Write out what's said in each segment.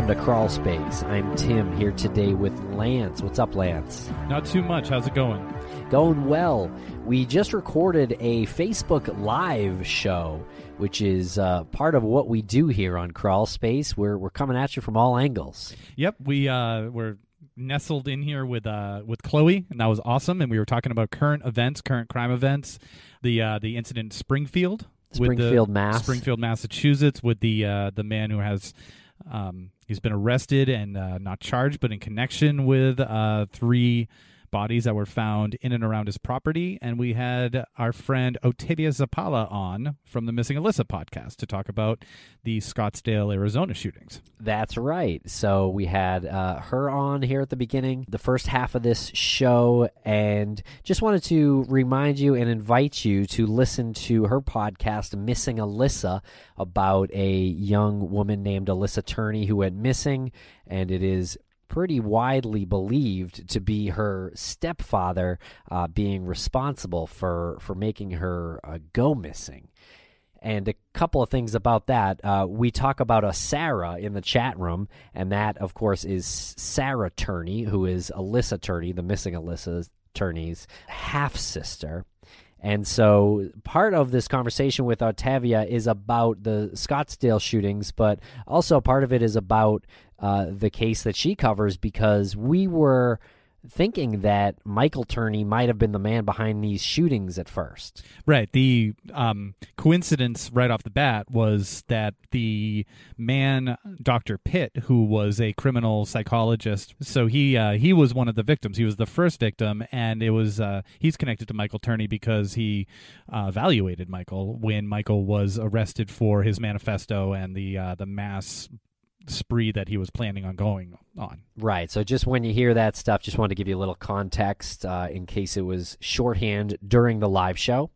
welcome to Crawl Space. I'm Tim here today with Lance. What's up, Lance? Not too much. How's it going? Going well. We just recorded a Facebook Live show, which is uh, part of what we do here on Crawl Space. We're, we're coming at you from all angles. Yep, we uh, we're nestled in here with uh, with Chloe, and that was awesome. And we were talking about current events, current crime events, the uh, the incident in Springfield, Springfield, the, Mass. Springfield, Massachusetts, with the uh, the man who has um, he's been arrested and uh, not charged, but in connection with uh, three bodies that were found in and around his property. And we had our friend Otavia Zapala on from the Missing Alyssa podcast to talk about the Scottsdale, Arizona shootings. That's right. So we had uh, her on here at the beginning, the first half of this show, and just wanted to remind you and invite you to listen to her podcast, Missing Alyssa, about a young woman named Alyssa Turney who went missing. And it is pretty widely believed to be her stepfather uh, being responsible for for making her uh, go missing. And a couple of things about that. Uh, we talk about a Sarah in the chat room, and that, of course, is Sarah Turney, who is Alyssa Turney, the missing Alyssa Turney's half sister. And so part of this conversation with Otavia is about the Scottsdale shootings, but also part of it is about uh, the case that she covers because we were thinking that Michael Turney might have been the man behind these shootings at first. Right. The um, coincidence right off the bat was that the man, Dr. Pitt, who was a criminal psychologist, so he uh, he was one of the victims. He was the first victim, and it was uh, he's connected to Michael Turney because he uh, evaluated Michael when Michael was arrested for his manifesto and the uh, the mass spree that he was planning on going on. Right. So just when you hear that stuff, just wanted to give you a little context uh, in case it was shorthand during the live show.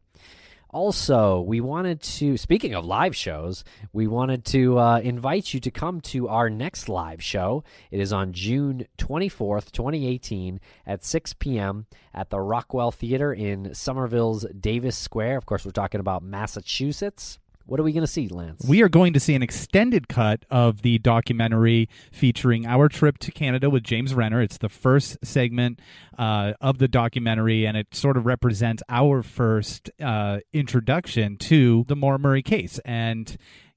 Also, we wanted to, speaking of live shows, we wanted to uh, invite you to come to our next live show. It is on June 24th, 2018, at 6 p.m. at the Rockwell Theater in Somerville's Davis Square. Of course, we're talking about Massachusetts. What are we going to see, Lance? We are going to see an extended cut of the documentary featuring our trip to Canada with James Renner. It's the first segment uh, of the documentary, and it sort of represents our first uh, introduction to the Maura Murray case. And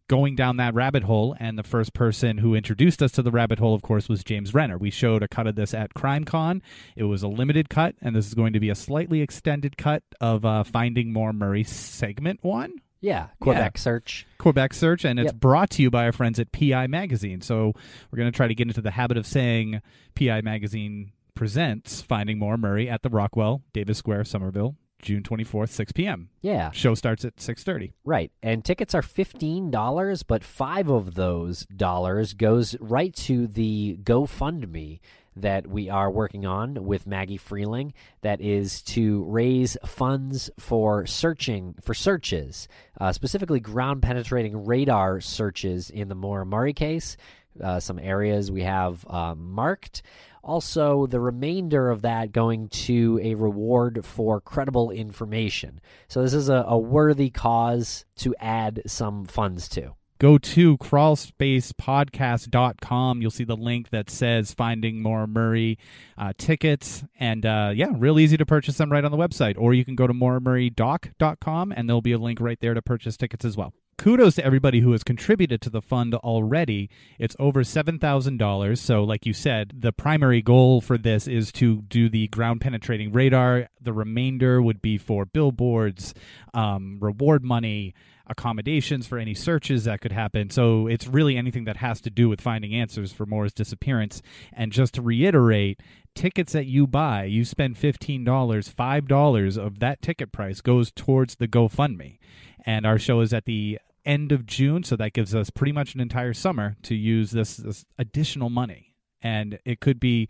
going down that rabbit hole. And the first person who introduced us to the rabbit hole, of course, was James Renner. We showed a cut of this at CrimeCon. It was a limited cut, and this is going to be a slightly extended cut of uh, Finding Maura Murray segment one. Yeah, Quebec Search. Quebec Search, and it's Yep. brought to you by our friends at PI Magazine. So we're going to try to get into the habit of saying PI Magazine presents Finding Maura Murray at the Rockwell, Davis Square, Somerville, June 24th, 6 p.m. Yeah, Show starts at 6.30. right. And tickets are $15, but 5 of those dollars goes right to the GoFundMe that we are working on with Maggie Freleng that is to raise funds for searching for searches, uh, specifically ground penetrating radar searches in the Murray case. Uh, some areas we have uh, marked. Also, the remainder of that going to a reward for credible information. So, this is a, a worthy cause to add some funds to. Go to crawlspacepodcast.com. You'll see the link that says Finding Maura Murray uh, tickets. And uh, yeah, real easy to purchase them right on the website. Or you can go to mauramurraydoc.com and there'll be a link right there to purchase tickets as well. Kudos to everybody who has contributed to the fund already. It's over $7,000. So, like you said, the primary goal for this is to do the ground penetrating radar. The remainder would be for billboards, um, reward money, accommodations for any searches that could happen. So it's really anything that has to do with finding answers for Maura's disappearance. And just to reiterate, tickets that you buy, you spend $15, $5 of that ticket price goes towards the GoFundMe. And our show is at the end of June, so that gives us pretty much an entire summer to use this, this additional money. And it could be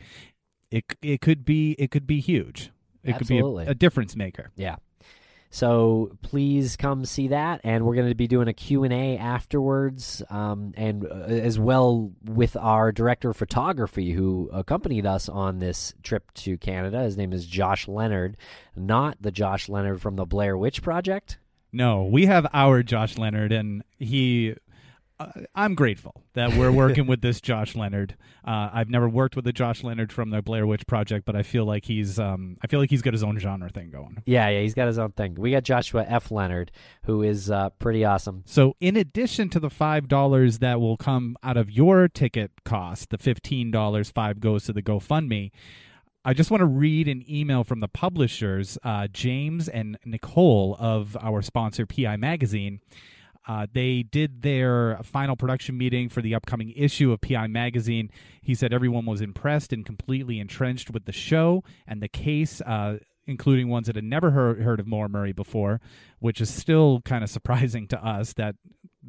it it could be it could be huge. It Absolutely. could be a, a difference maker. Yeah. So please come see that, and we're going to be doing a Q&A afterwards, um, and uh, as well with our director of photography who accompanied us on this trip to Canada. His name is Josh Leonard, not the Josh Leonard from the Blair Witch Project. No, we have our Josh Leonard, and he uh, I'm grateful that we're working with this Josh Leonard. Uh, I've never worked with a Josh Leonard from the Blair Witch Project, but I feel like he's um, I feel like he's got his own genre thing going. Yeah, yeah, he's got his own thing. We got Joshua F. Leonard, who is uh, pretty awesome. So, in addition to the five dollars that will come out of your ticket cost, the fifteen dollars, five goes to the GoFundMe. I just want to read an email from the publishers, uh, James and Nicole of our sponsor, PI Magazine. Uh, they did their final production meeting for the upcoming issue of PI Magazine. He said everyone was impressed and completely entrenched with the show and the case. Uh, including ones that had never heard, heard of Maura Murray before, which is still kind of surprising to us that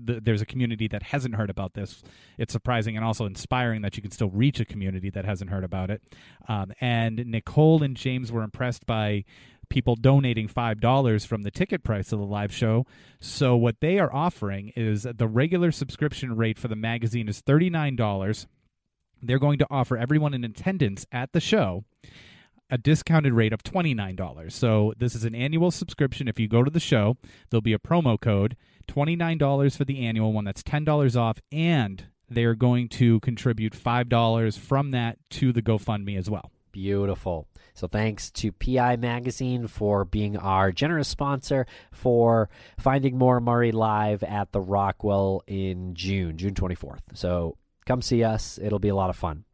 th- there's a community that hasn't heard about this. It's surprising and also inspiring that you can still reach a community that hasn't heard about it. Um, and Nicole and James were impressed by people donating $5 from the ticket price of the live show. So, what they are offering is the regular subscription rate for the magazine is $39. They're going to offer everyone in attendance at the show a discounted rate of $29. So, this is an annual subscription. If you go to the show, there'll be a promo code $29 for the annual one. That's $10 off. And they are going to contribute $5 from that to the GoFundMe as well. Beautiful. So thanks to PI Magazine for being our generous sponsor for Finding Maura Murray live at the Rockwell in June, June 24th. So come see us. It'll be a lot of fun.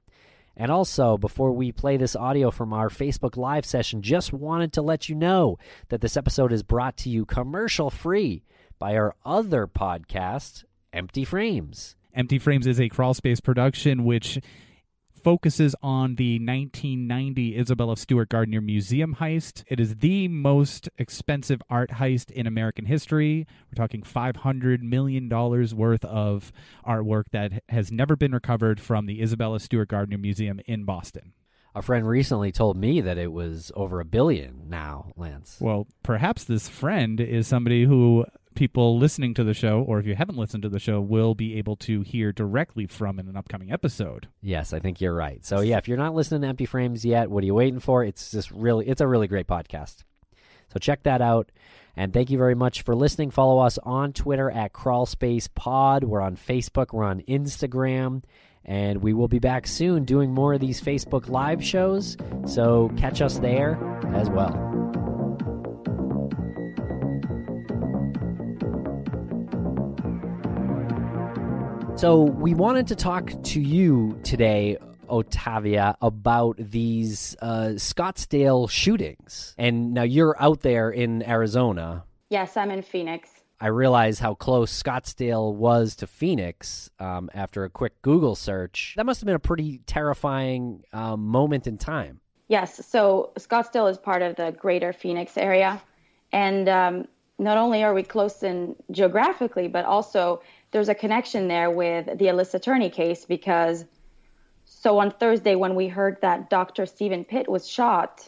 And also, before we play this audio from our Facebook Live session, just wanted to let you know that this episode is brought to you commercial free by our other podcast, Empty Frames. Empty Frames is a crawl space production which focuses on the 1990 Isabella Stewart Gardner Museum heist. It is the most expensive art heist in American history. We're talking $500 million worth of artwork that has never been recovered from the Isabella Stewart Gardner Museum in Boston. A friend recently told me that it was over a billion now, Lance. Well, perhaps this friend is somebody who people listening to the show, or if you haven't listened to the show, will be able to hear directly from in an upcoming episode. Yes, I think you're right. So yeah, if you're not listening to Empty Frames yet, what are you waiting for? It's just really, it's a really great podcast. So check that out. And thank you very much for listening. Follow us on Twitter at Crawlspace Pod. We're on Facebook. We're on Instagram. And we will be back soon doing more of these Facebook Live shows. So catch us there as well. So, we wanted to talk to you today, Otavia, about these uh, Scottsdale shootings. And now you're out there in Arizona. Yes, I'm in Phoenix. I realize how close Scottsdale was to Phoenix um, after a quick Google search. That must have been a pretty terrifying um, moment in time. Yes, so Scottsdale is part of the greater Phoenix area. And um, not only are we close in geographically, but also there's a connection there with the Alyssa Turney case because so on Thursday when we heard that Dr. Steven Pitt was shot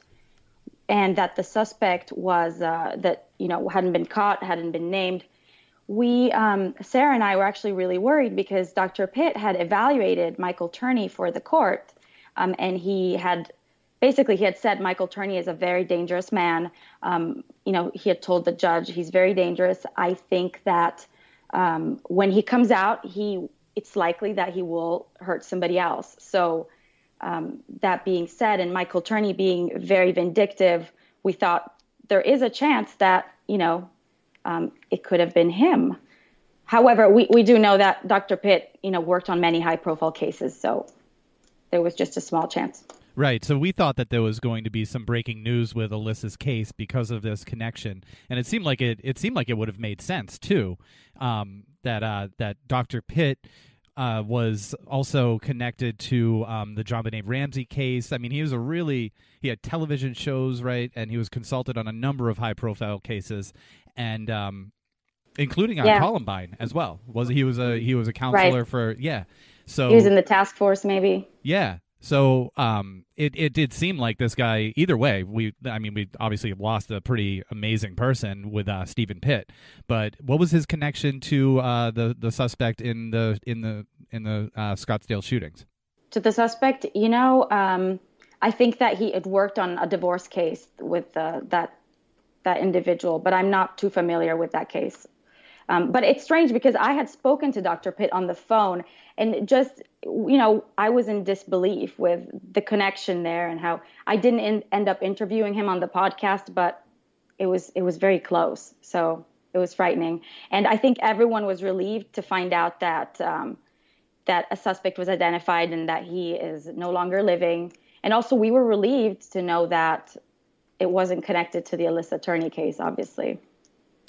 and that the suspect was uh, that you know hadn't been caught, hadn't been named, we um, Sarah and I were actually really worried because Dr. Pitt had evaluated Michael Turney for the court, um, and he had basically he had said Michael Turney is a very dangerous man. Um, you know, he had told the judge he's very dangerous. I think that um, when he comes out, he it's likely that he will hurt somebody else. So um, that being said, and Michael Turney being very vindictive, we thought there is a chance that you know um, it could have been him. However, we, we do know that Dr. Pitt, you know, worked on many high profile cases, so there was just a small chance. Right. So we thought that there was going to be some breaking news with Alyssa's case because of this connection, and it seemed like it. It seemed like it would have made sense too. Um, that uh, that Dr. Pitt uh, was also connected to um, the JonBenét Ramsey case. I mean, he was a really he had television shows, right, and he was consulted on a number of high profile cases, and um, including on yeah. Columbine as well. Was he was a he was a counselor right. for yeah. So he was in the task force, maybe. Yeah, so um, it it did seem like this guy. Either way, we I mean we obviously lost a pretty amazing person with uh, Steven Pitt. But what was his connection to uh, the the suspect in the in the in the uh, Scottsdale shootings? To the suspect, you know, um, I think that he had worked on a divorce case with uh, that that individual, but I'm not too familiar with that case. Um, but it's strange because I had spoken to Dr. Pitt on the phone and just, you know, I was in disbelief with the connection there and how I didn't in, end up interviewing him on the podcast, but it was it was very close. So it was frightening, and I think everyone was relieved to find out that um, that a suspect was identified and that he is no longer living. And also, we were relieved to know that it wasn't connected to the Alyssa Turney case, obviously.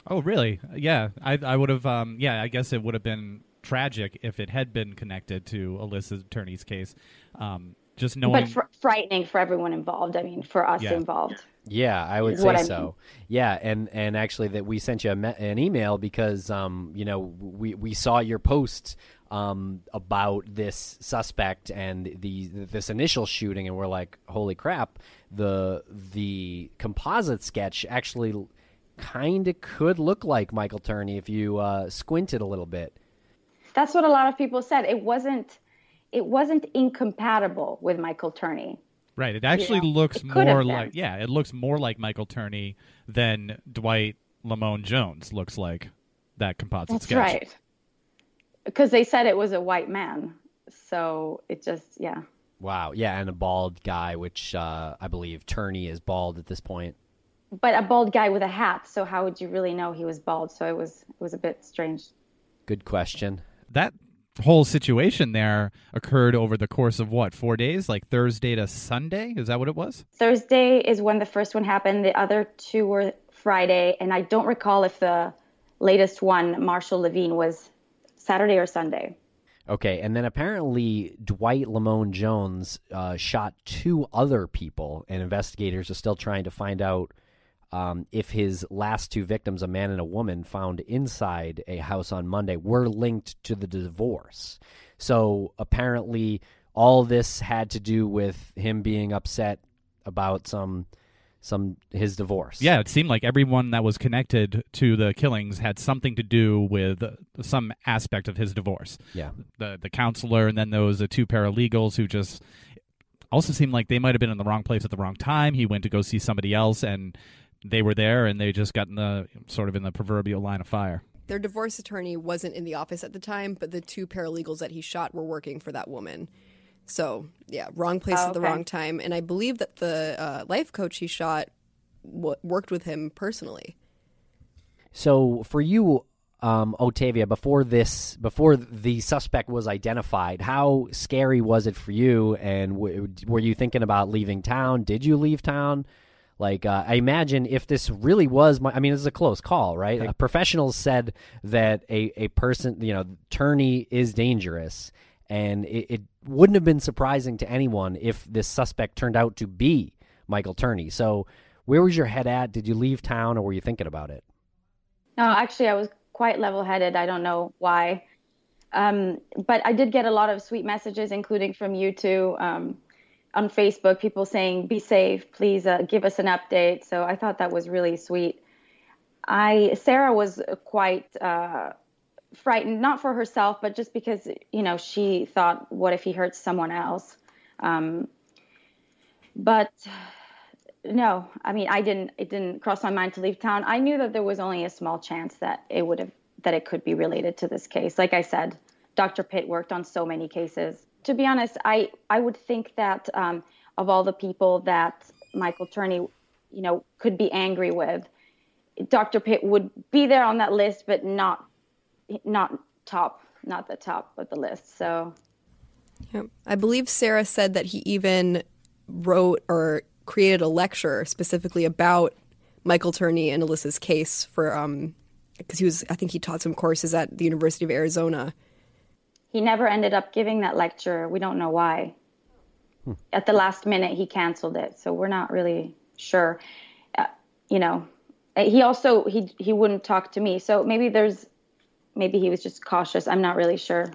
Oh, really? Yeah, I, I would have. Um, yeah, I guess it would have been tragic if it had been connected to Alyssa Turney's case. Um, just knowing, but fr- frightening for everyone involved. I mean, for us Yeah. involved. Yeah, I would say what I so. mean. Yeah, and and actually that we sent you a me- an email because um you know we we saw your post um about this suspect and the this initial shooting and we're like holy crap the the composite sketch actually kind of could look like Michael Turney if you uh, squinted a little bit. That's what a lot of people said. It wasn't. It wasn't incompatible with Michael Turney. right? It actually Yeah, looks it more like yeah, it looks more like Michael Turney than Dwight Lamon Jones looks like that composite sketch. That's sketch. right. Because they said it was a white man, so it just yeah. Wow, yeah, and a bald guy, which uh, I believe Turney is bald at this point. But a bald guy with a hat, so how would you really know he was bald? So it was it was a bit strange. Good question. That whole situation there occurred over the course of what four days, like Thursday to Sunday. Is that what it was? Thursday is when the first one happened. The other two were Friday, and I don't recall if the latest one, Marshall Levine, was Saturday or Sunday. Okay, and then apparently Dwight Lamon Jones uh, shot two other people, and investigators are still trying to find out um, if his last two victims, a man and a woman, found inside a house on Monday, were linked to the divorce. So apparently, all this had to do with him being upset about some some his divorce. Yeah, it seemed like everyone that was connected to the killings had something to do with some aspect of his divorce. yeah. The the counselor, and then was the two paralegals who just also seemed like they might have been in the wrong place at the wrong time. He went to go see somebody else, and they were there, and they just got in the sort of in the proverbial line of fire. Their divorce attorney wasn't in the office at the time, but the two paralegals that he shot were working for that woman. So, yeah, wrong place Oh, at the okay. wrong time. And I believe that the uh, life coach he shot w- worked with him personally. So for you, um, Otavia, before this, before the suspect was identified, how scary was it for you? And w- were you thinking about leaving town? Did you leave town? Like, uh, I imagine if this really was, my, I mean, this is a close call, right? Uh, professionals said that a, a person, you know, Turney is dangerous, and it, it wouldn't have been surprising to anyone if this suspect turned out to be Michael Turney. So, where was your head at? Did you leave town, or were you thinking about it? No, actually, I was quite level headed. I don't know why. Um, but I did get a lot of sweet messages, including from you two um, on Facebook, people saying, be safe, please uh, give us an update. So I thought that was really sweet. I Sarah was quite uh, frightened, not for herself, but just because, you know, she thought, what if he hurts someone else? Um, but no, I mean, I didn't. It didn't cross my mind to leave town. I knew that there was only a small chance that it would have that it could be related to this case. Like I said, Dr. Pitt worked on so many cases. To be honest, I I would think that um, of all the people that Michael Turney, you know, could be angry with, Dr. Pitt would be there on that list, but not not top, not the top of the list. So Yeah. I believe Sarah said that he even wrote or created a lecture specifically about Michael Turney and Alyssa's case for um because he was I think he taught some courses at the University of Arizona. He never ended up giving that lecture. We don't know why. At the last minute, he canceled it, so we're not really sure. Uh, you know, Uh, he also he he wouldn't talk to me, so maybe there's maybe he was just cautious. I'm not really sure.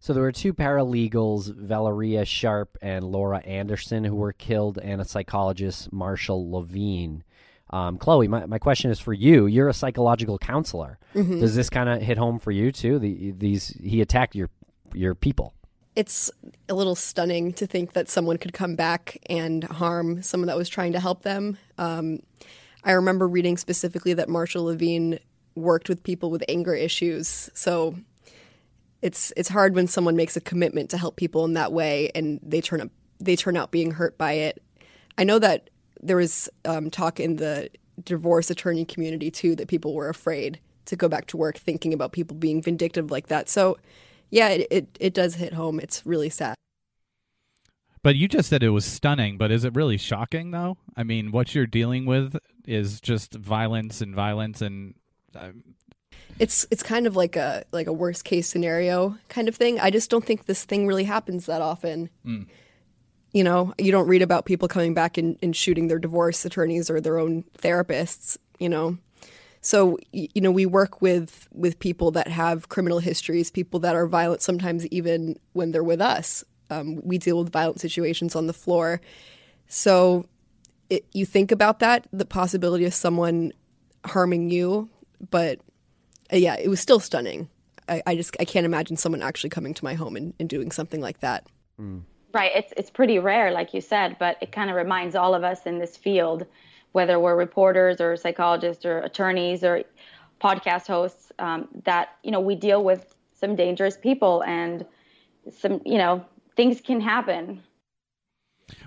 So there were two paralegals, Veleria Sharp and Laura Anderson, who were killed, and a psychologist, Marshall Levine. Um, Chloe, my, my question is for you. You're a psychological counselor. Does this kind of hit home for you too? The, these he attacked your your people. It's a little stunning to think that someone could come back and harm someone that was trying to help them. Um, I remember reading specifically that Marshall Levine worked with people with anger issues. So it's it's hard when someone makes a commitment to help people in that way and they turn up they turn out being hurt by it. I know that there was um, talk in the divorce attorney community too that people were afraid to go back to work thinking about people being vindictive like that. So yeah, it, it, it does hit home. It's really sad. But you just said it was stunning, but is it really shocking though? I mean, what you're dealing with is just violence and violence and uh, it's it's kind of like a like a worst case scenario kind of thing. I just don't think this thing really happens that often. Mm. You know, you don't read about people coming back and, and shooting their divorce attorneys or their own therapists, you know. So you know, we work with with people that have criminal histories, people that are violent sometimes even when they're with us. Um, we deal with violent situations on the floor. So it, you think about that, the possibility of someone harming you, but uh, yeah, it was still stunning. I, I, just I can't imagine someone actually coming to my home and, and doing something like that. Mm. Right. It's it's pretty rare, like you said, but it kind of reminds all of us in this field, whether we're reporters or psychologists or attorneys or podcast hosts, um, that you know we deal with some dangerous people and some you know things can happen.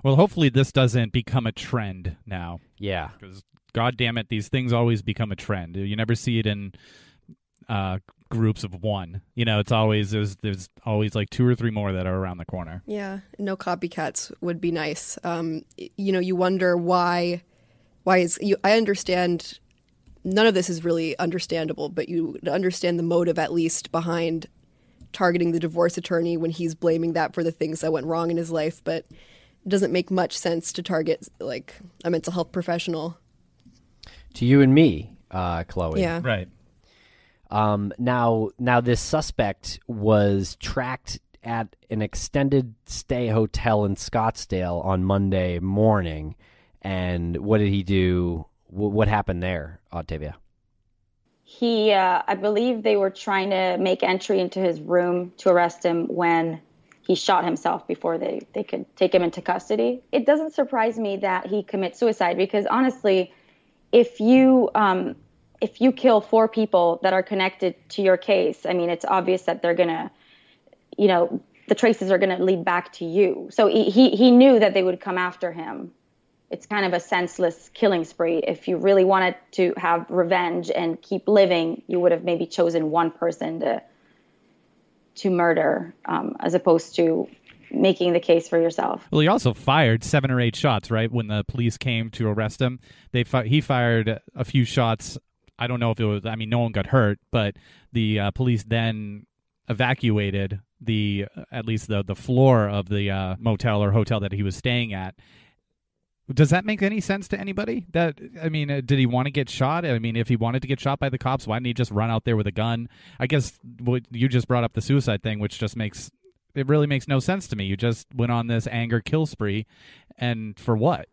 Well, hopefully this doesn't become a trend now. Yeah. Because God damn it, these things always become a trend. You never see it in uh, groups of one. You know, it's always there's there's always like two or three more that are around the corner. Yeah, no copycats would be nice. Um, you know, you wonder why why is you I understand none of this is really understandable, but you understand the motive at least behind targeting the divorce attorney when he's blaming that for the things that went wrong in his life, but it doesn't make much sense to target like a mental health professional. To you and me, uh, Chloe. Yeah. Right. Um, now, now this suspect was tracked at an extended stay hotel in Scottsdale on Monday morning. And what did he do? what happened there, Octavia? He, uh, I believe they were trying to make entry into his room to arrest him when he shot himself before they, they could take him into custody. It doesn't surprise me that he commits suicide because honestly, if you um, if you kill four people that are connected to your case, I mean, it's obvious that they're gonna, you know, the traces are gonna lead back to you. So he he, he knew that they would come after him. It's kind of a senseless killing spree. If you really wanted to have revenge and keep living, you would have maybe chosen one person to to murder, um, as opposed to making the case for yourself. Well, he also fired seven or eight shots, right? When the police came to arrest him, they fi- he fired a few shots I don't know if it was. I mean, no one got hurt, but the uh, police then evacuated the at least the the floor of the uh, motel or hotel that he was staying at. Does that make any sense to anybody? That I mean, uh, did he want to get shot? I mean, if he wanted to get shot by the cops, why didn't he just run out there with a gun? I guess what you just brought up the suicide thing, which just makes it really makes no sense to me. You just went on this anger kill spree, and for what?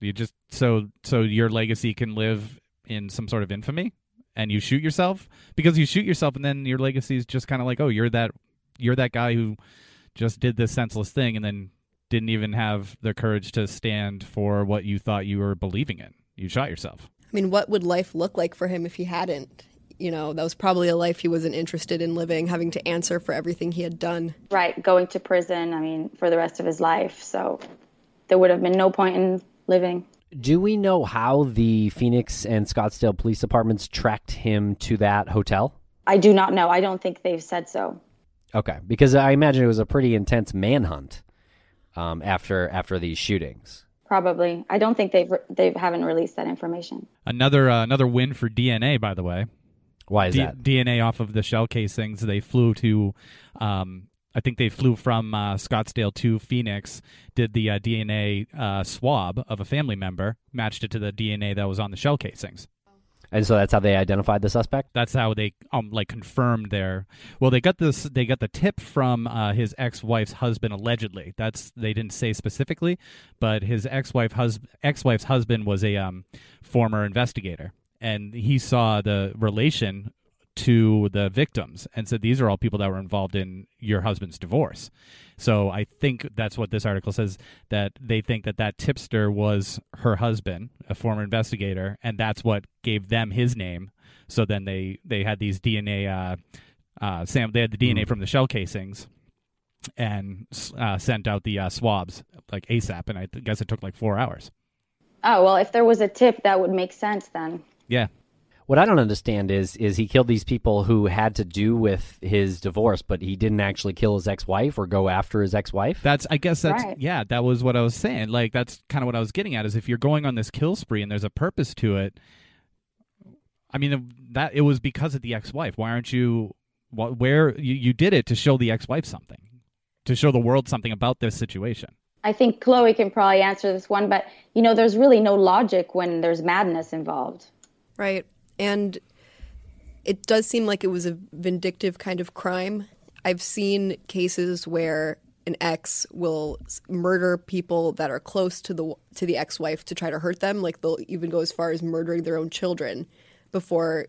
You just so so your legacy can live in some sort of infamy and you shoot yourself because you shoot yourself and then your legacy is just kind of like oh you're that you're that guy who just did this senseless thing and then didn't even have the courage to stand for what you thought you were believing in. You shot yourself. I mean what would life look like for him if he hadn't? You know that was probably a life he wasn't interested in living having to answer for everything he had done. Right going to prison i mean for the rest of his life. So there would have been no point in living. Do we know how the Phoenix and Scottsdale police departments tracked him to that hotel? I do not know. I don't think they've said so. Okay, because I imagine it was a pretty intense manhunt um, after after these shootings. Probably. I don't think they've they haven't released that information. Another uh, another win for DNA, by the way. Why is D- that? DNA off of the shell casings. They flew to um, I think they flew from uh, Scottsdale to Phoenix, did the uh, DNA uh, swab of a family member, matched it to the DNA that was on the shell casings. And so that's how they identified the suspect. That's how they um like confirmed their. Well, they got this. They got the tip from uh, his ex-wife's husband allegedly. That's they didn't say specifically, but his ex-wife hus- ex-wife's husband was a um, former investigator, and he saw the relation to the victims and said these are all people that were involved in your husband's divorce. So I think that's what this article says that they think that that tipster was her husband, a former investigator, and that's what gave them his name So then they they had these DNA. Uh, uh, Sam, they had the DNA from the shell casings, and uh, sent out the uh, swabs like ASAP. And I th- guess it took like four hours. Oh well, if there was a tip, that would make sense then. Yeah, What I don't understand is is he killed these people who had to do with his divorce, but he didn't actually kill his ex-wife or go after his ex-wife. That's I guess that's Right. yeah, that was what I was saying. Like that's kind of what I was getting at is if you're going on this kill spree and there's a purpose to it. I mean that it was because of the ex-wife. Why aren't you wh- where you, you did it to show the ex-wife something. To show the world something about this situation. I think Chloe can probably answer this one, but you know, there's really no logic when there's madness involved. Right. And it does seem like it was a vindictive kind of crime. I've seen cases where an ex will murder people that are close to the to the ex-wife to try to hurt them, like they'll even go as far as murdering their own children before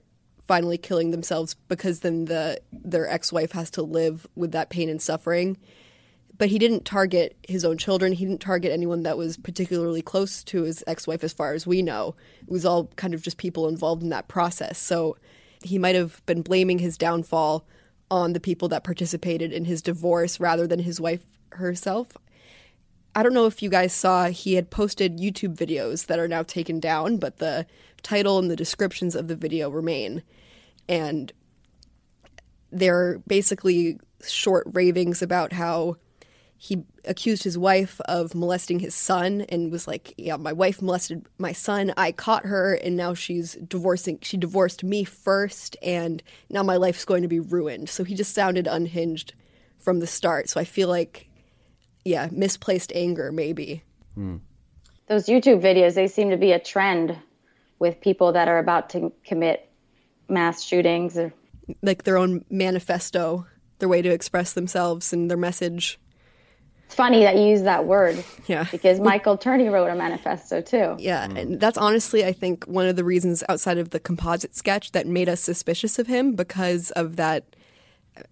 finally killing themselves because then the their ex-wife has to live with that pain and suffering but he didn't target his own children. He didn't target anyone that was particularly close to his ex wife, as far as we know. It was all kind of just people involved in that process. So he might have been blaming his downfall on the people that participated in his divorce rather than his wife herself. I don't know if you guys saw, he had posted YouTube videos that are now taken down, but the title and the descriptions of the video remain. And they're basically short ravings about how he accused his wife of molesting his son and was like, "Yeah, my wife molested my son. I caught her, and now she's divorcing. She divorced me first, and now my life's going to be ruined." So he just sounded unhinged from the start. So I feel like, yeah, misplaced anger maybe. Hmm. Those YouTube videos, they seem to be a trend with people that are about to commit mass shootings or Like their own manifesto, their way to express themselves and their message. Funny that you use that word. Yeah. Because Michael Turney wrote a manifesto too. Yeah, and that's honestly, I think, one of the reasons outside of the composite sketch that made us suspicious of him because of that.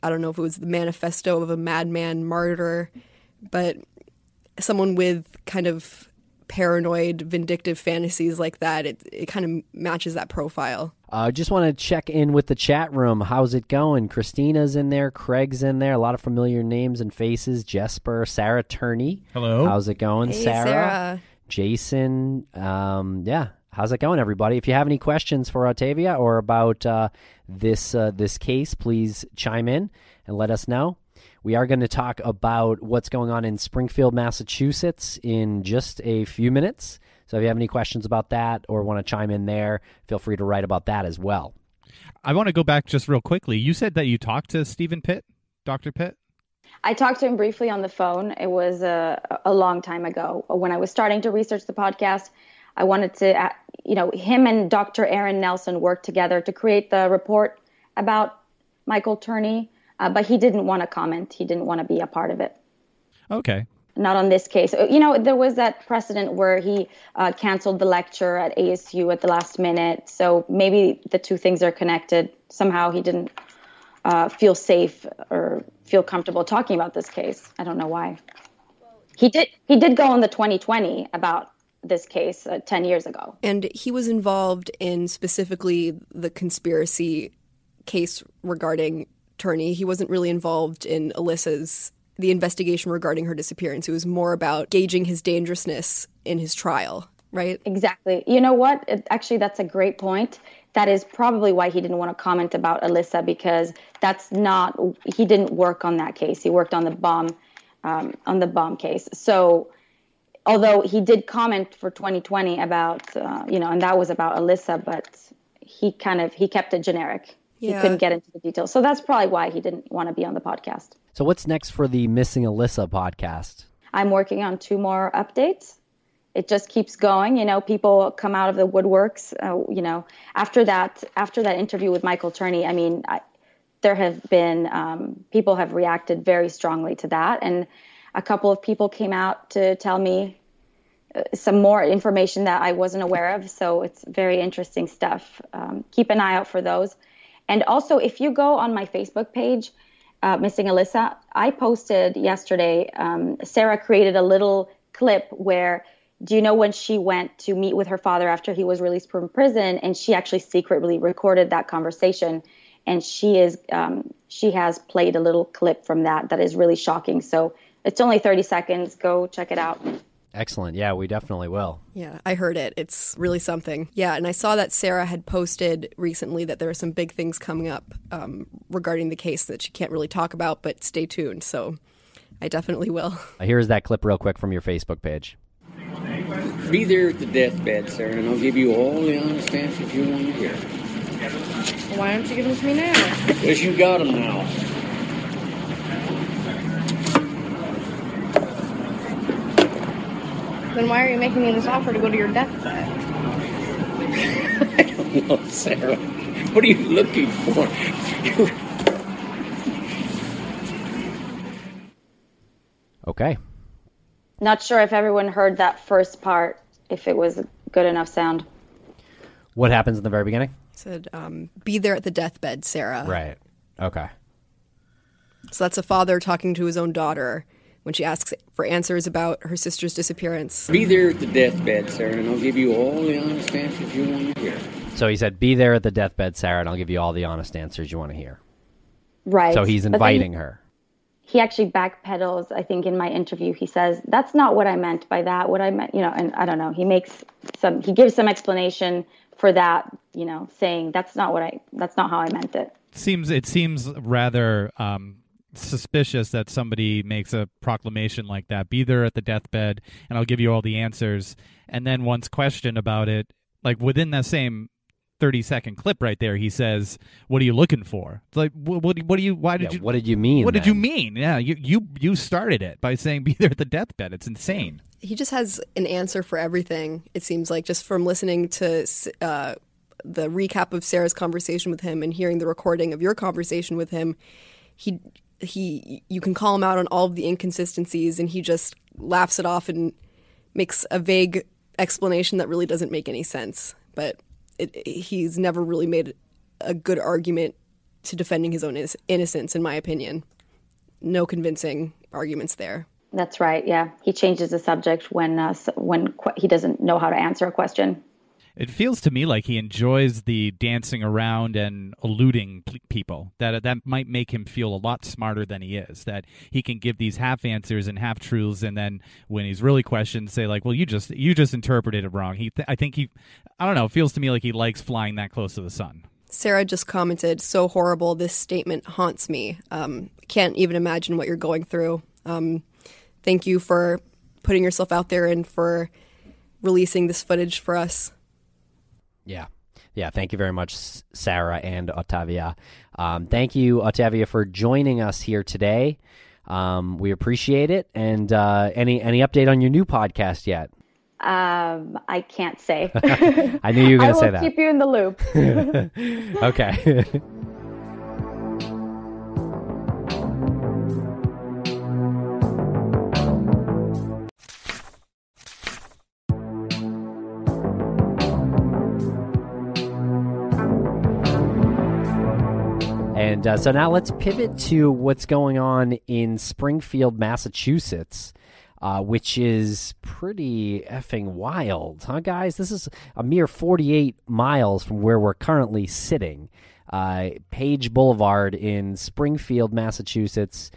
I don't know if it was the manifesto of a madman martyr, but someone with kind of paranoid, vindictive fantasies like that, it, it kind of matches that profile. I uh, just want to check in with the chat room. How's it going? Christina's in there. Craig's in there. A lot of familiar names and faces. Jesper, Sarah Turney. Hello. How's it going, Hey, Sarah? Sarah. Jason. Um, yeah. How's it going, everybody? If you have any questions for Octavia or about uh, this uh, this case, please chime in and let us know. We are going to talk about what's going on in Springfield, Massachusetts in just a few minutes. So if you have any questions about that or want to chime in there, feel free to write about that as well. I want to go back just real quickly. You said that you talked to Steven Pitt, Dr. Pitt? I talked to him briefly on the phone. It was a, a long time ago. When I was starting to research the podcast, I wanted to, uh, you know, him and Dr. Aaron Nelson worked together to create the report about Michael Turney, uh, but he didn't want to comment. He didn't want to be a part of it. Okay. Not on this case. You know, there was that precedent where he uh, canceled the lecture at ASU at the last minute. So maybe the two things are connected. Somehow he didn't uh, feel safe or feel comfortable talking about this case. I don't know why. He did. He did go on the 2020 about this case uh, 10 years ago. And he was involved in specifically the conspiracy case regarding Turney. He wasn't really involved in Alyssa's the investigation regarding her disappearance. It was more about gauging his dangerousness in his trial, right? Exactly. You know what? It, actually, that's a great point. That is probably why he didn't want to comment about Alyssa because that's not. He didn't work on that case. He worked on the bomb, um, on the bomb case. So, although he did comment for 2020 about, uh, you know, and that was about Alyssa, but he kind of he kept it generic. Yeah. He couldn't get into the details. So that's probably why he didn't want to be on the podcast. So what's next for the Missing Alyssa podcast? I'm working on two more updates. It just keeps going. You know, people come out of the woodworks. Uh, you know, after that, after that interview with Michael Turney, I mean, I, there have been um, people have reacted very strongly to that, and a couple of people came out to tell me uh, some more information that I wasn't aware of. So it's very interesting stuff. Um, keep an eye out for those. And also, if you go on my Facebook page, uh, Missing Alyssa, I posted yesterday. Um, Sarah created a little clip where do you know when she went to meet with her father after he was released from prison? And she actually secretly recorded that conversation. And she is um, she has played a little clip from that that is really shocking. So it's only 30 seconds. Go check it out Excellent. Yeah, we definitely will. Yeah, I heard it. It's really something. Yeah, and I saw that Sarah had posted recently that there are some big things coming up um, regarding the case that she can't really talk about, but stay tuned. So I definitely will. Here's that clip, real quick, from your Facebook page. Be there at the deathbed, Sarah, and I'll give you all the honest answers you want to hear. Why don't you give them to me now? Because you got them now. Then why are you making me this offer to go to your deathbed? I don't know, Sarah. What are you looking for? Okay. not sure if everyone heard that first part if it was good enough sound What happens in the very beginning? Said, um, "Be there at the deathbed, Sarah." Right. Okay. So that's a father talking to his own daughter when she asks for answers about her sister's disappearance. Be there at the deathbed, Sarah, and I'll give you all the honest answers you want to hear. So he said, "Be there at the deathbed, Sarah, and I'll give you all the honest answers you want to hear." right So he's inviting her. he actually backpedals i think in my interview he says that's not what i meant by that what i meant you know and i don't know he makes some he gives some explanation for that you know saying that's not what i that's not how i meant it seems it seems rather um, suspicious that somebody makes a proclamation like that. Be there at the deathbed, and I'll give you all the answers. And then once questioned about it, like within that same thirty second clip right there, he says, "What are you looking for?" It's like, what, what, what do you? Why did Yeah, you? what did you mean? What did you mean? Yeah, you you you started it by saying be there at the deathbed. It's insane. He just has an answer for everything. It seems like just from listening to uh, the recap of Sarah's conversation with him and hearing the recording of your conversation with him, he he you can call him out on all of the inconsistencies, and he just laughs it off and makes a vague explanation that really doesn't make any sense. But it, he's never really made a good argument to defending his own innoc- innocence, in my opinion. No convincing arguments there. that's right yeah he changes the subject when uh, when qu- he doesn't know how to answer a question It feels to me like he enjoys the dancing around and eluding people. That that might make him feel a lot smarter than he is. That he can give these half answers and half truths, and then when he's really questioned, say like, "Well, you just you just interpreted it wrong." He, th- I think he, I don't know. It feels to me like he likes flying that close to the sun. Sarah just commented, "So horrible. This statement haunts me. Um, can't even imagine what you're going through. Um, thank you for putting yourself out there and for releasing this footage for us." Yeah. Yeah. Thank you very much, Sarah and Otavia. Um, thank you, Otavia, for joining us here today. Um, we appreciate it. And uh, any any update on your new podcast yet? um, i can't say I knew you were going to say that. keep you in the loop okay. And uh, so now let's pivot to what's going on in Springfield, Massachusetts, uh, which is pretty effing wild, huh, guys? This is a mere 48 miles from where we're currently sitting. Uh, Page Boulevard in Springfield, Massachusetts.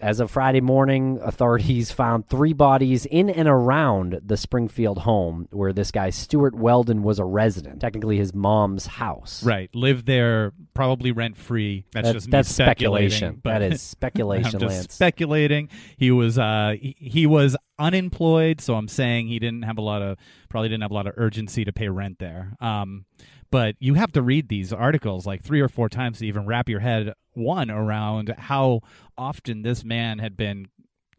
As of Friday morning, authorities found three bodies in and around the Springfield home where this guy, Stewart Weldon, was a resident. Technically, his mom's house. Right, live there, probably rent free. That's That- just that's speculation. but- That is speculation, I'm just Lance. speculating. He was uh he, he was unemployed, so I'm saying he didn't have a lot of probably didn't have a lot of urgency to pay rent there. Um, but you have to read these articles like three or four times to even wrap your head one around how often this man had been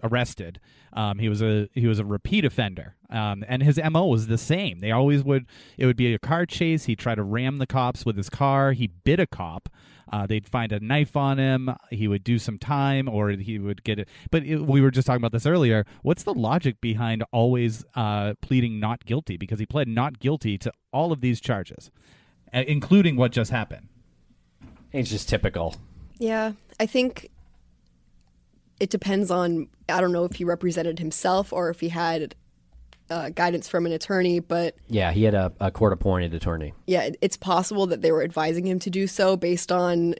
arrested. Um, he was a he was a repeat offender, um, and his mo was the same. They always would it would be a car chase. He'd try to ram the cops with his car. He bit a cop. Uh, they'd find a knife on him. He would do some time, or he would get it. But it, we were just talking about this earlier. What's the logic behind always uh, pleading not guilty? Because he pled not guilty to all of these charges, uh, including what just happened. It's just typical. Yeah, I think it depends on I don't know if he represented himself or if he had uh, guidance from an attorney, but Yeah, he had a, a court appointed attorney. yeah, it- it's possible that they were advising him to do so based on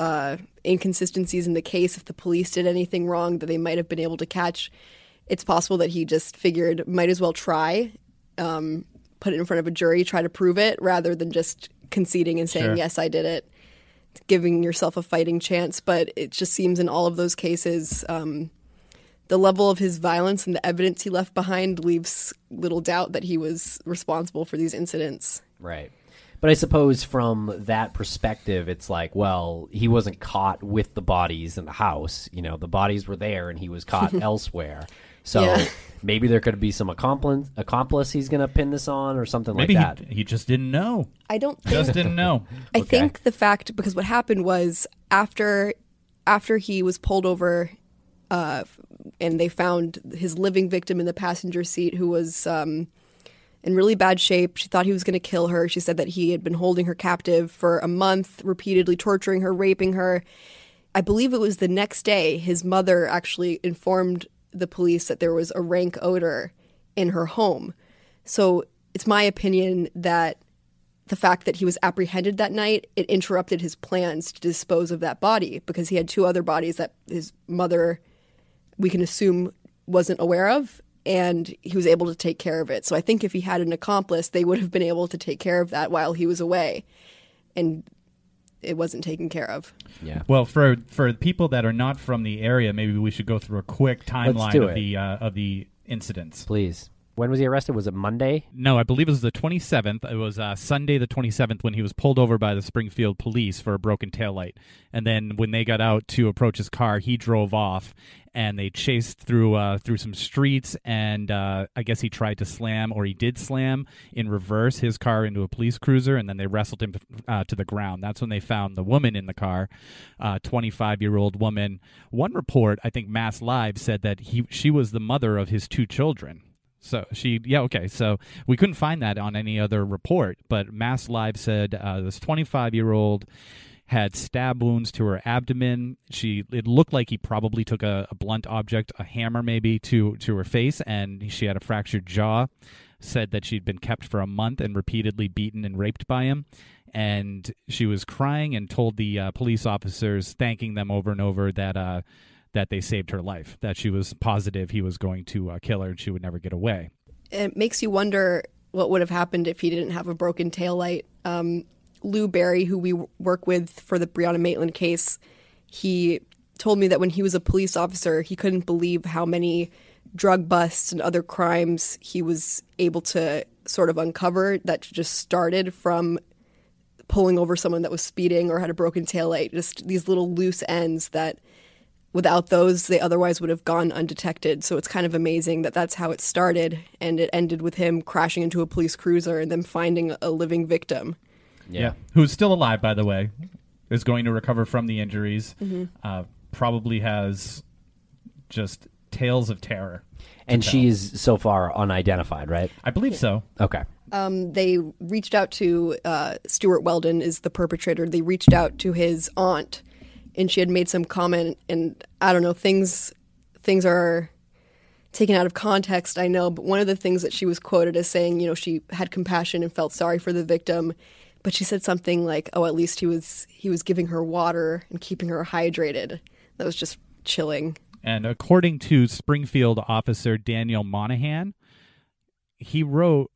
uh, inconsistencies in the case. If the police did anything wrong that they might have been able to catch, it's possible that he just figured might as well try, um, put it in front of a jury, try to prove it, rather than just conceding and saying Sure. yes, I did it, giving yourself a fighting chance. But it just seems in all of those cases. Um, the level of his violence and the evidence he left behind leaves little doubt that he was responsible for these incidents. Right. But I suppose from that perspective, it's like, well, he wasn't caught with the bodies in the house. You know, the bodies were there and he was caught elsewhere. So Yeah. maybe there could be some accomplice, accomplice he's going to pin this on or something Maybe like that. he, he just didn't know. I don't think Just didn't know. I Okay. think the fact because what happened was after after he was pulled over uh, and they found his living victim in the passenger seat who was um, in really bad shape. She thought he was going to kill her. She said that he had been holding her captive for a month, repeatedly torturing her, raping her. I believe it was the next day his mother actually informed the police that there was a rank odor in her home. So it's my opinion that the fact that he was apprehended that night it interrupted his plans to dispose of that body because he had two other bodies that his mother we can assume wasn't aware of and he was able to take care of it so i think if he had an accomplice they would have been able to take care of that while he was away and it wasn't taken care of Yeah. Well, for for people that are not from the area, maybe we should go through a quick timeline of it. the uh, of the incidents. Please. When was he arrested? Was it Monday? No, I believe it was the 27th. It was uh, Sunday the 27th when he was pulled over by the Springfield police for a broken taillight. And then when they got out to approach his car, he drove off and they chased through uh, through some streets and uh, I guess he tried to slam or he did slam in reverse his car into a police cruiser and then they wrestled him uh, to the ground. That's when they found the woman in the car, 25 year old woman. One report, I think Mass Live said that he she was the mother of his two children. So she, yeah, okay. So we couldn't find that on any other report, but Mass Live said uh, this 25 year old had stab wounds to her abdomen. She, it looked like he probably took a, a blunt object, a hammer maybe, to to her face, and she had a fractured jaw. Said that she'd been kept for a month and repeatedly beaten and raped by him. And she was crying and told the uh, police officers, thanking them over and over that uh, that they saved her life, that she was positive he was going to uh, kill her and she would never get away. it makes you wonder what would have happened if he didn't have a broken taillight. Um, Lou Barry, who we work with for the Brianna Maitland case, he told me that when he was a police officer, he couldn't believe how many drug busts and other crimes he was able to sort of uncover that just started from pulling over someone that was speeding or had a broken taillight. Just these little loose ends that without those, they otherwise would have gone undetected. So it's kind of amazing that that's how it started, and it ended with him crashing into a police cruiser and them finding a living victim. Yeah. Who's still alive, by the way, is going to recover from the injuries. Uh, probably has just tales of terror. And she's so far unidentified, right? I believe so. Okay. Um, they reached out to uh, Stewart Weldon, is the perpetrator. They reached out to his aunt, and she had made some comment. And I don't know, things things are taken out of context. I know, but one of the things that she was quoted as saying, you know, she had compassion and felt sorry for the victim, but she said something like, "Oh, at least he was he was giving her water and keeping her hydrated." That was just chilling. And according to Springfield officer Daniel Monahan, he wrote,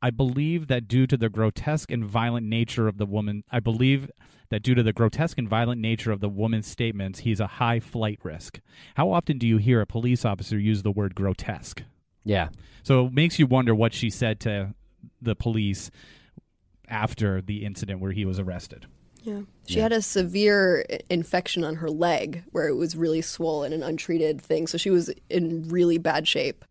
I believe that due to the grotesque and violent nature of the woman, I believe that due to the grotesque and violent nature of the woman's statements, he's a high flight risk. How often do you hear a police officer use the word grotesque? Yeah. So it makes you wonder what she said to the police after the incident where he was arrested. Yeah. She had a severe infection on her leg where it was really swollen and untreated thing. So she was in really bad shape.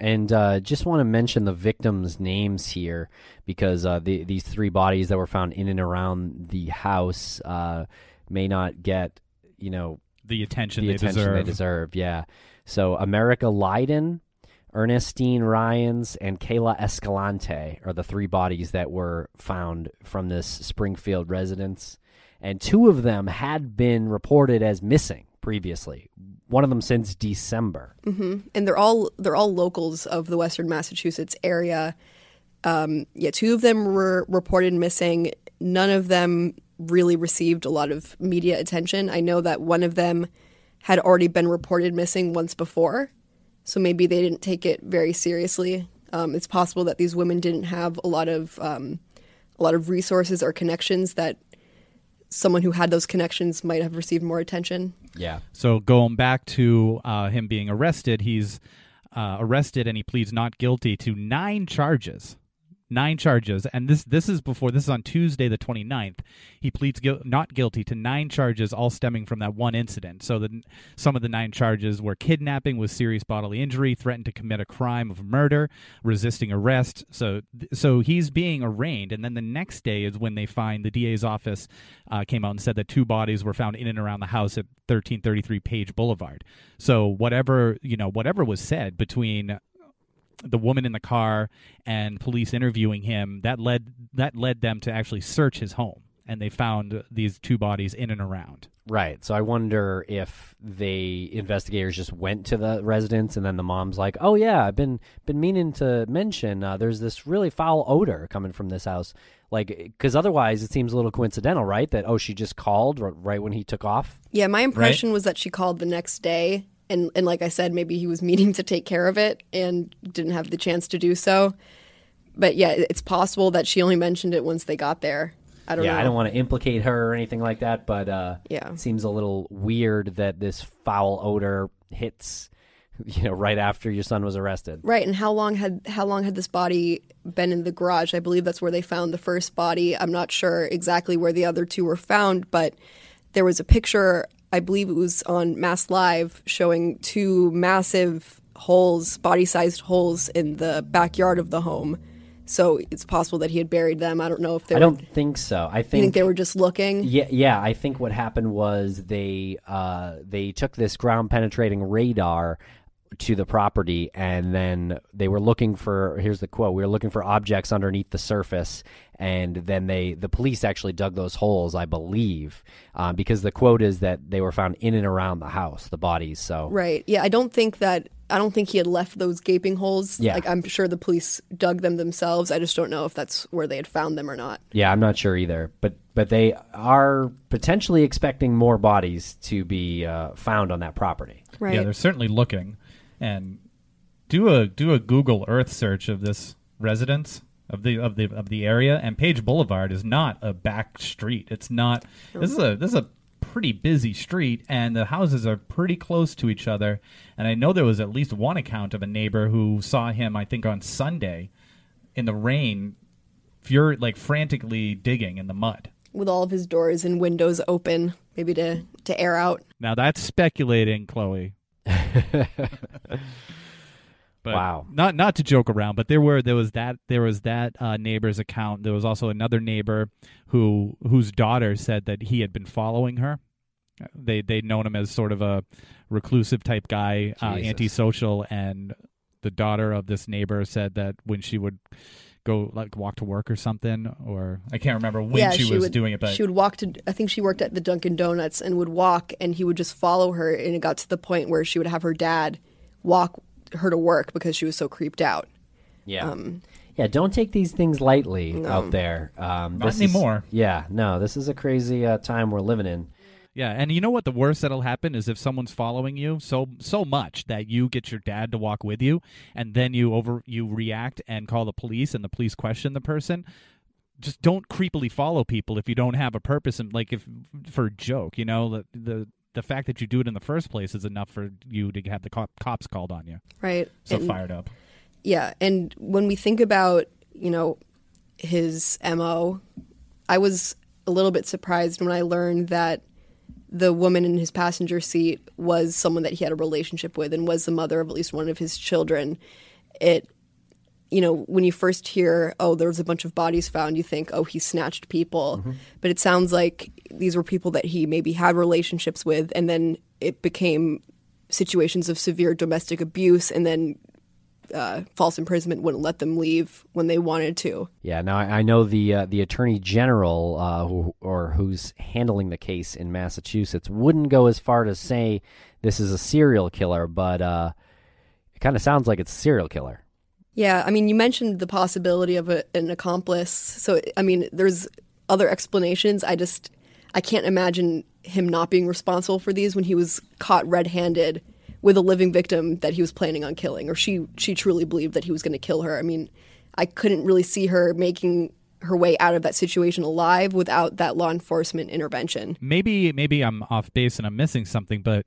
And uh, just want to mention the victims' names here because uh, the, these three bodies that were found in and around the house uh, may not get, you know, The attention the they attention deserve. they deserve. Yeah. So America Leiden, Ernestine Ryans, and Kayla Escalante are the three bodies that were found from this Springfield residence, and two of them had been reported as missing previously. One of them since December. and they're all they're all locals of the Western Massachusetts area. Um, yeah, two of them were reported missing. None of them really received a lot of media attention. I know that one of them had already been reported missing once before, so maybe they didn't take it very seriously. Um, it's possible that these women didn't have a lot of um, a lot of resources or connections that someone who had those connections might have received more attention. Yeah. So going back to uh, him being arrested, he's uh, arrested and he pleads not guilty to nine charges. Nine charges, and this this is before this is on Tuesday the 29th. He pleads guil- not guilty to nine charges, all stemming from that one incident. So the some of the nine charges were kidnapping with serious bodily injury, threatened to commit a crime of murder, resisting arrest. So so he's being arraigned, and then the next day is when they find the DA's office uh, came out and said that two bodies were found in and around the house at 1333 Page Boulevard. So whatever you know, whatever was said between the woman in the car and police interviewing him that led that led them to actually search his home and they found these two bodies in and around Right. So I wonder if the investigators just went to the residence and then the mom's like, "Oh yeah, I've been been meaning to mention uh, there's this really foul odor coming from this house." Like cuz otherwise it seems a little coincidental, right? That oh she just called right when he took off. Yeah, my impression was that she called the next day, and and like I said, maybe he was meaning to take care of it and didn't have the chance to do so. But yeah, it's possible that she only mentioned it once they got there. I don't yeah, know. I don't want to implicate her or anything like that, but uh Yeah. it seems a little weird that this foul odor hits you know right after your son was arrested. Right, and how long had how long had this body been in the garage? I believe that's where they found the first body. I'm not sure exactly where the other two were found, but there was a picture. I believe it was on Mass Live showing two massive holes, body-sized holes in the backyard of the home. So it's possible that he had buried them. I don't know if they I were. don't think so. I you think think they were just looking? Yeah, yeah. I think what happened was they uh, they took this ground penetrating radar to the property, and then they were looking for. Here's the quote: "We were looking for objects underneath the surface." And then they, the police actually dug those holes, I believe, um, because the quote is that they were found in and around the house, the bodies. So Right. Yeah, I don't think that I don't think he had left those gaping holes. Yeah. Like I'm sure the police dug them themselves. I just don't know if that's where they had found them or not. Yeah, I'm not sure either, but but they are potentially expecting more bodies to be uh, found on that property. Right. yeah they're certainly looking and do a do a google earth search of this residence of the of the of the area and page boulevard is not a back street. It's not this is a this is a pretty busy street and the houses are pretty close to each other. And i know there was at least one account of a neighbor who saw him i think on sunday in the rain fur like frantically digging in the mud. With all of his doors and windows open, maybe to to air out. now that's speculating chloe But Wow. Not not to joke around, but there were there was that there was that uh, neighbor's account. There was also another neighbor who whose daughter said that he had been following her. They they'd known him as sort of a reclusive type guy, uh, antisocial, and the daughter of this neighbor said that when she would go like walk to work or something, or I can't remember when yeah, she, was would, doing it, but she would walk to. I think she worked at the Dunkin' Donuts and would walk, and he would just follow her, and it got to the point where she would have her dad walk her to work because she was so creeped out. Yeah. yeah, don't take these things lightly out there. Um, Not this is- anymore. yeah, no, this is a crazy uh, time we're living in. Yeah, and you know what? The worst that'll happen is if someone's following you so so much that you get your dad to walk with you, and then you over you react and call the police, and the police question the person. Just don't creepily follow people if you don't have a purpose, and like if for a joke, you know the the the fact that you do it in the first place is enough for you to have the cop, cops called on you. Right. So And- fired up. Yeah, and when we think about, you know, his MO, I was a little bit surprised when I learned that the woman in his passenger seat was someone that he had a relationship with and was the mother of at least one of his children. It you know, when you first hear, oh, there was a bunch of bodies found, you think, oh, he snatched people. Mm-hmm. But it sounds like these were people that he maybe had relationships with, and then it became situations of severe domestic abuse, and then uh, false imprisonment wouldn't let them leave when they wanted to. Yeah, now I, I know the uh, the attorney general uh, who, or who's handling the case in Massachusetts wouldn't go as far to say this is a serial killer, but uh, it kind of sounds like it's a serial killer. Yeah, I mean, you mentioned the possibility of a, an accomplice. So, I mean, there's other explanations. I just, I can't imagine him not being responsible for these when he was caught red-handed with a living victim that he was planning on killing, or she she truly believed that he was going to kill her. I mean, I couldn't really see her making her way out of that situation alive without that law enforcement intervention. Maybe maybe I'm off base and I'm missing something, but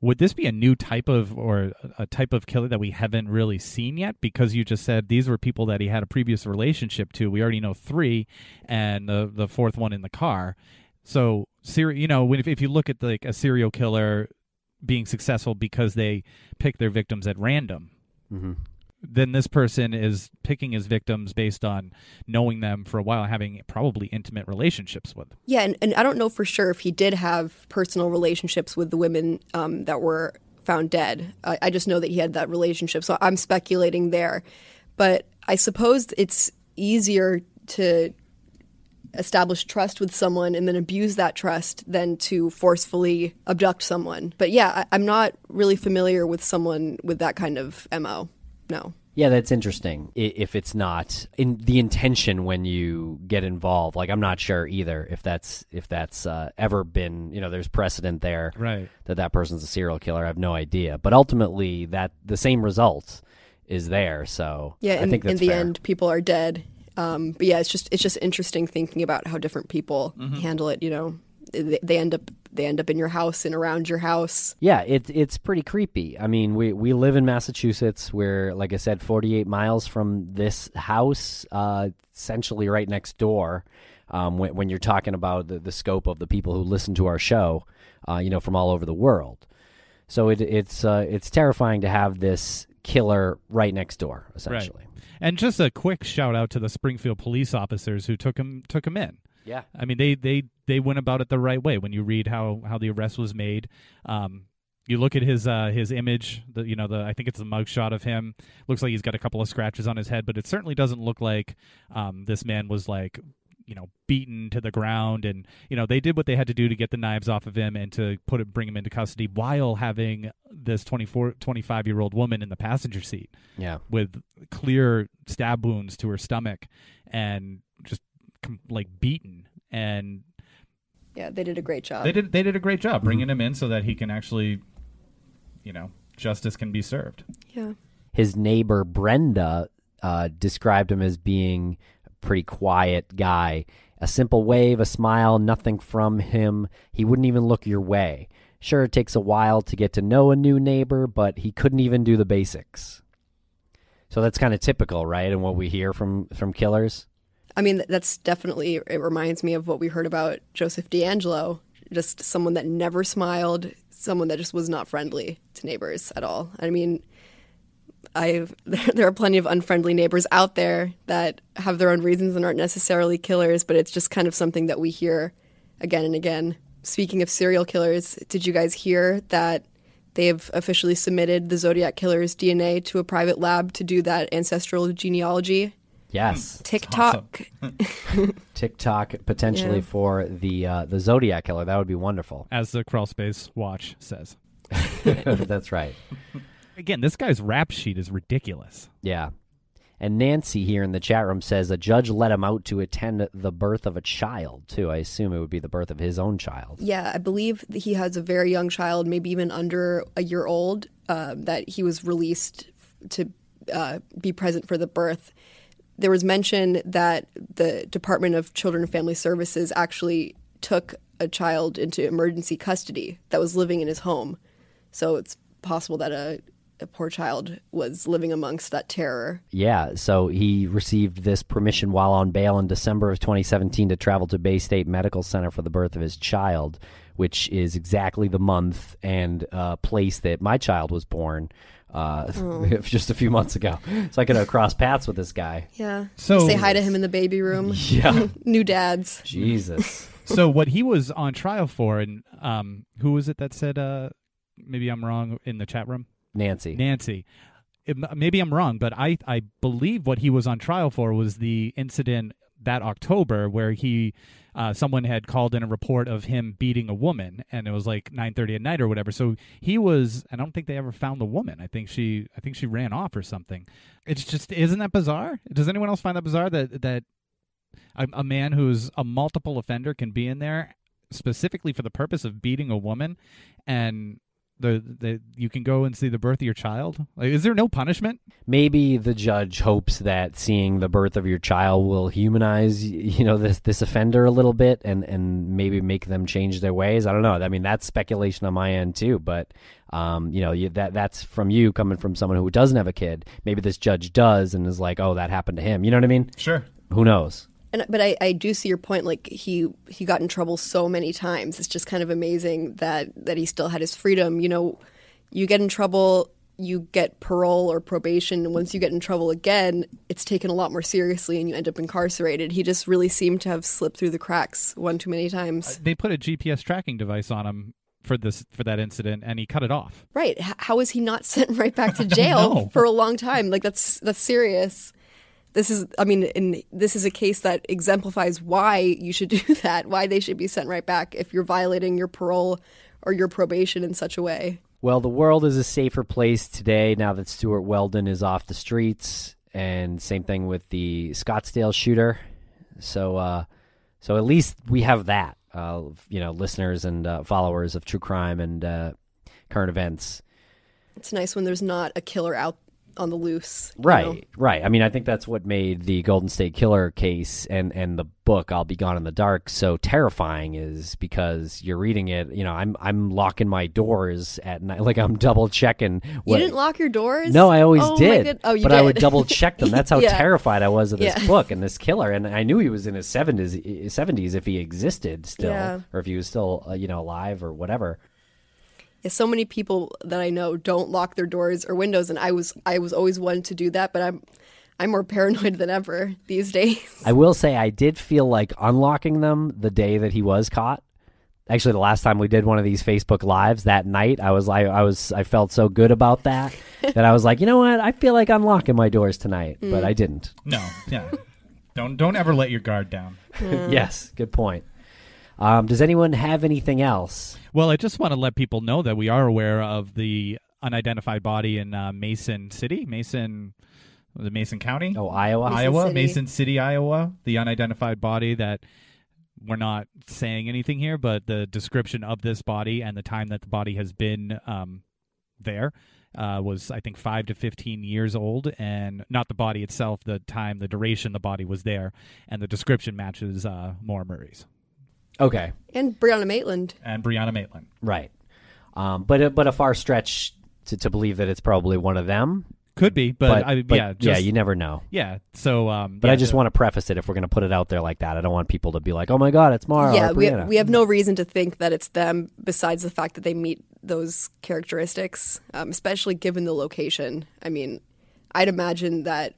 would this be a new type of or a type of killer that we haven't really seen yet? Because you just said these were people that he had a previous relationship to. We already know three, and the the fourth one in the car. So, you know, if, if you look at like a serial killer being successful because they pick their victims at random. Mm-hmm. Then this person is picking his victims based on knowing them for a while, having probably intimate relationships with. Yeah, and, and I don't know for sure if he did have personal relationships with the women um, that were found dead. I, I just know that he had that relationship, so I'm speculating there. But I suppose it's easier to establish trust with someone and then abuse that trust than to forcefully abduct someone. But yeah, I, am not really familiar with someone with that kind of MO. No. Yeah, that's interesting. If it's not in the intention when you get involved, like I'm not sure either if that's if that's uh, ever been you know there's precedent there right that that person's a serial killer. I have no idea, but ultimately that the same result is there. So yeah, I in, think that's in the fair. end, people are dead um, but yeah, it's just it's just interesting thinking about how different people Mm-hmm. handle it. You know, they, they end up they end up in your house and around your house. Yeah, it's it's pretty creepy. I mean, we we live in Massachusetts. We're like I said, 48 miles from this house, uh, essentially right next door. Um, when, when you're talking about the, the scope of the people who listen to our show, uh, you know, from all over the world. So it, it's uh, it's terrifying to have this killer right next door, essentially. And just a quick shout out to the Springfield police officers who took him took him in. Yeah. I mean, they they they went about it the right way. When you read how how the arrest was made, um, you look at his uh, his image. The you know the I think it's a mugshot of him. Looks like he's got a couple of scratches on his head, but it certainly doesn't look like um, this man was like you know beaten to the ground and you know they did what they had to do to get the knives off of him and to put it bring him into custody while having this 24 25 year old woman in the passenger seat Yeah. with clear stab wounds to her stomach and just com- like beaten and Yeah, they did a great job. they did they did a great job bringing him in so that he can actually you know justice can be served yeah. his neighbor Brenda uh, described him as being a pretty quiet guy. A simple wave, a smile, nothing from him. He wouldn't even look your way. Sure, it takes a while to get to know a new neighbor, but he couldn't even do the basics. So that's kind of typical, right? And what we hear from from killers. I mean, that's definitely it reminds me of what we heard about Joseph DeAngelo. Just someone that never smiled, someone that just was not friendly to neighbors at all. I mean, I there are plenty of unfriendly neighbors out there that have their own reasons and aren't necessarily killers, but it's just kind of something that we hear again and again. Speaking of serial killers, did you guys hear that they have officially submitted the Zodiac killer's DNA to a private lab to do that ancestral genealogy? Yes, TikTok. TikTok potentially Yeah. for the uh, the Zodiac killer. That would be wonderful. as the crawl space watch says that's right. Again this guy's rap sheet is ridiculous Yeah. And Nancy here in the chat room says a judge let him out to attend the birth of a child, too. I assume it would be the birth of his own child. Yeah, I believe that he has a very young child, maybe even under a year old, uh, that he was released to uh, be present for the birth. There was mention that the Department of Children and Family Services actually took a child into emergency custody that was living in his home. So it's possible that a, a poor child was living amongst that terror. Yeah, so he received this permission while on bail in December of 2017 to travel to Baystate Medical Center for the birth of his child, which is exactly the month and uh, place that my child was born uh, just a few months ago. So I could have crossed paths with this guy. Yeah. So- say hi to him in the baby room. Yeah. New dads. Jesus. so what he was on trial for and um who was it that said uh maybe i'm wrong in the chat room Nancy. nancy it, maybe I'm wrong, but I I believe what he was on trial for was the incident that October where he uh, someone had called in a report of him beating a woman, and it was like 9:30 at night or whatever. So he was. I don't think they ever found the woman. I think she. I think she ran off or something. It's just isn't that bizarre? Does anyone else find that bizarre that that a, a man who's a multiple offender can be in there specifically for the purpose of beating a woman, and the, the you can go and see the birth of your child? Like, is there no punishment? Maybe the judge hopes that seeing the birth of your child will humanize, you know, this this offender a little bit, and and maybe make them change their ways. I don't know. I mean, that's speculation on my end too, but. Um, you know, you, that that's from you coming from someone who doesn't have a kid. Maybe this judge does and is like, "Oh, that happened to him." You know what I mean? Sure. Who knows? And but I, I do see your point. Like he he got in trouble so many times. It's just kind of amazing that that he still had his freedom. You know, you get in trouble, you get parole or probation, and once you get in trouble again, it's taken a lot more seriously, and you end up incarcerated. He just really seemed to have slipped through the cracks one too many times. Uh, they put a GPS tracking device on him for this for that incident, and he cut it off. Right? H- how is he not sent right back to jail for a long time? Like that's that's serious. This is, I mean, in, this is a case that exemplifies why you should do that. Why they should be sent right back if you're violating your parole or your probation in such a way. Well, the world is a safer place today now that Stewart Weldon is off the streets, and same thing with the Scottsdale shooter. So, uh, so at least we have that. Uh, you know, listeners and uh, followers of true crime and uh, current events. It's nice when there's not a killer out on the loose. Right, know? right. I mean, I think that's what made the Golden State Killer case and and the book "I'll Be Gone in the Dark" so terrifying is because you're reading it. You know, I'm I'm locking my doors at night, like I'm double checking. You didn't lock your doors? No, I always Oh did. Oh, you but did. I would double check them. That's how Yeah. terrified I was of this Yeah. book and this killer. And I knew he was in his seventies, seventies if he existed still, Yeah. or if he was still, uh, you know, alive or whatever. Yeah, so many people that I know don't lock their doors or windows, and I was I was always one to do that, but I'm I'm more paranoid than ever these days. I will say I did feel like unlocking them the day that he was caught. Actually, the last time we did one of these Facebook lives that night, I was like, I was, I felt so good about that that I was like, you know what? I feel like unlocking my doors tonight, Mm. but I didn't. No, yeah. don't don't ever let your guard down. yes, good point. Um, does anyone have anything else? Well, I just want to let people know that we are aware of the unidentified body in uh, Mason City, Mason, was it Mason County, Oh, Iowa. Mason Iowa, City. Mason City, Iowa. The unidentified body that we're not saying anything here, but the description of this body and the time that the body has been um, there uh, was, I think, five to fifteen years old, and not the body itself, the time, the duration the body was there, and the description matches uh, Maura Murray's Okay, And Brianna Maitland. and Brianna Maitland. right. Um, but a, but a far stretch to, to believe that it's probably one of them. Could be, but, But, I, but yeah, just, you never know. Yeah. So, um, But yeah, I just the- want to preface it if we're going to put it out there like that. I don't want people to be like, "Oh my God, it's Maura." yeah, or we Brianna." we have no reason to think that it's them, besides the fact that they meet those characteristics, um, especially given the location. I mean, I'd imagine that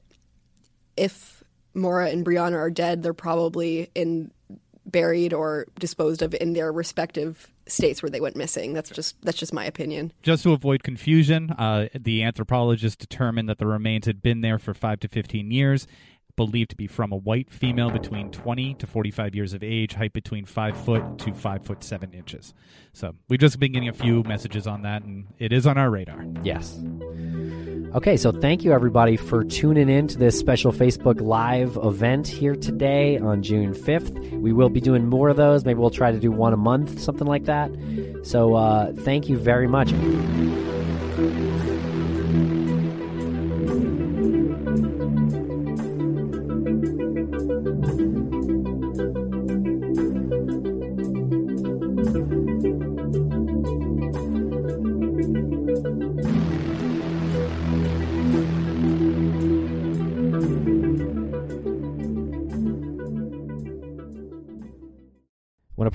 if Maura and Brianna are dead, they're probably in buried or disposed of in their respective states where they went missing. That's just that's just my opinion. Just to avoid confusion, uh, the anthropologists determined that the remains had been there for five to 15 years, believed to be from a white female between 20 to 45 years of age, height between 5 foot to 5 foot 7 inches. So we've just been getting a few messages on that, and it is on our radar. Yes. Okay, so thank you everybody for tuning in to this special Facebook Live event here today on June 5th. We will be doing more of those. Maybe we'll try to do one a month, something like that. So uh, thank you very much.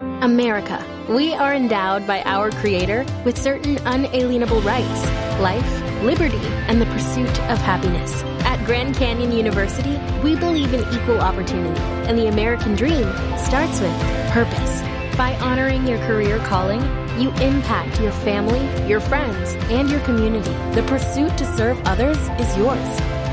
America. We are endowed by our Creator with certain unalienable rights life, liberty, and the pursuit of happiness. At Grand Canyon University, we believe in equal opportunity, and the American dream starts with purpose. By honoring your career calling, you impact your family, your friends, and your community. The pursuit to serve others is yours.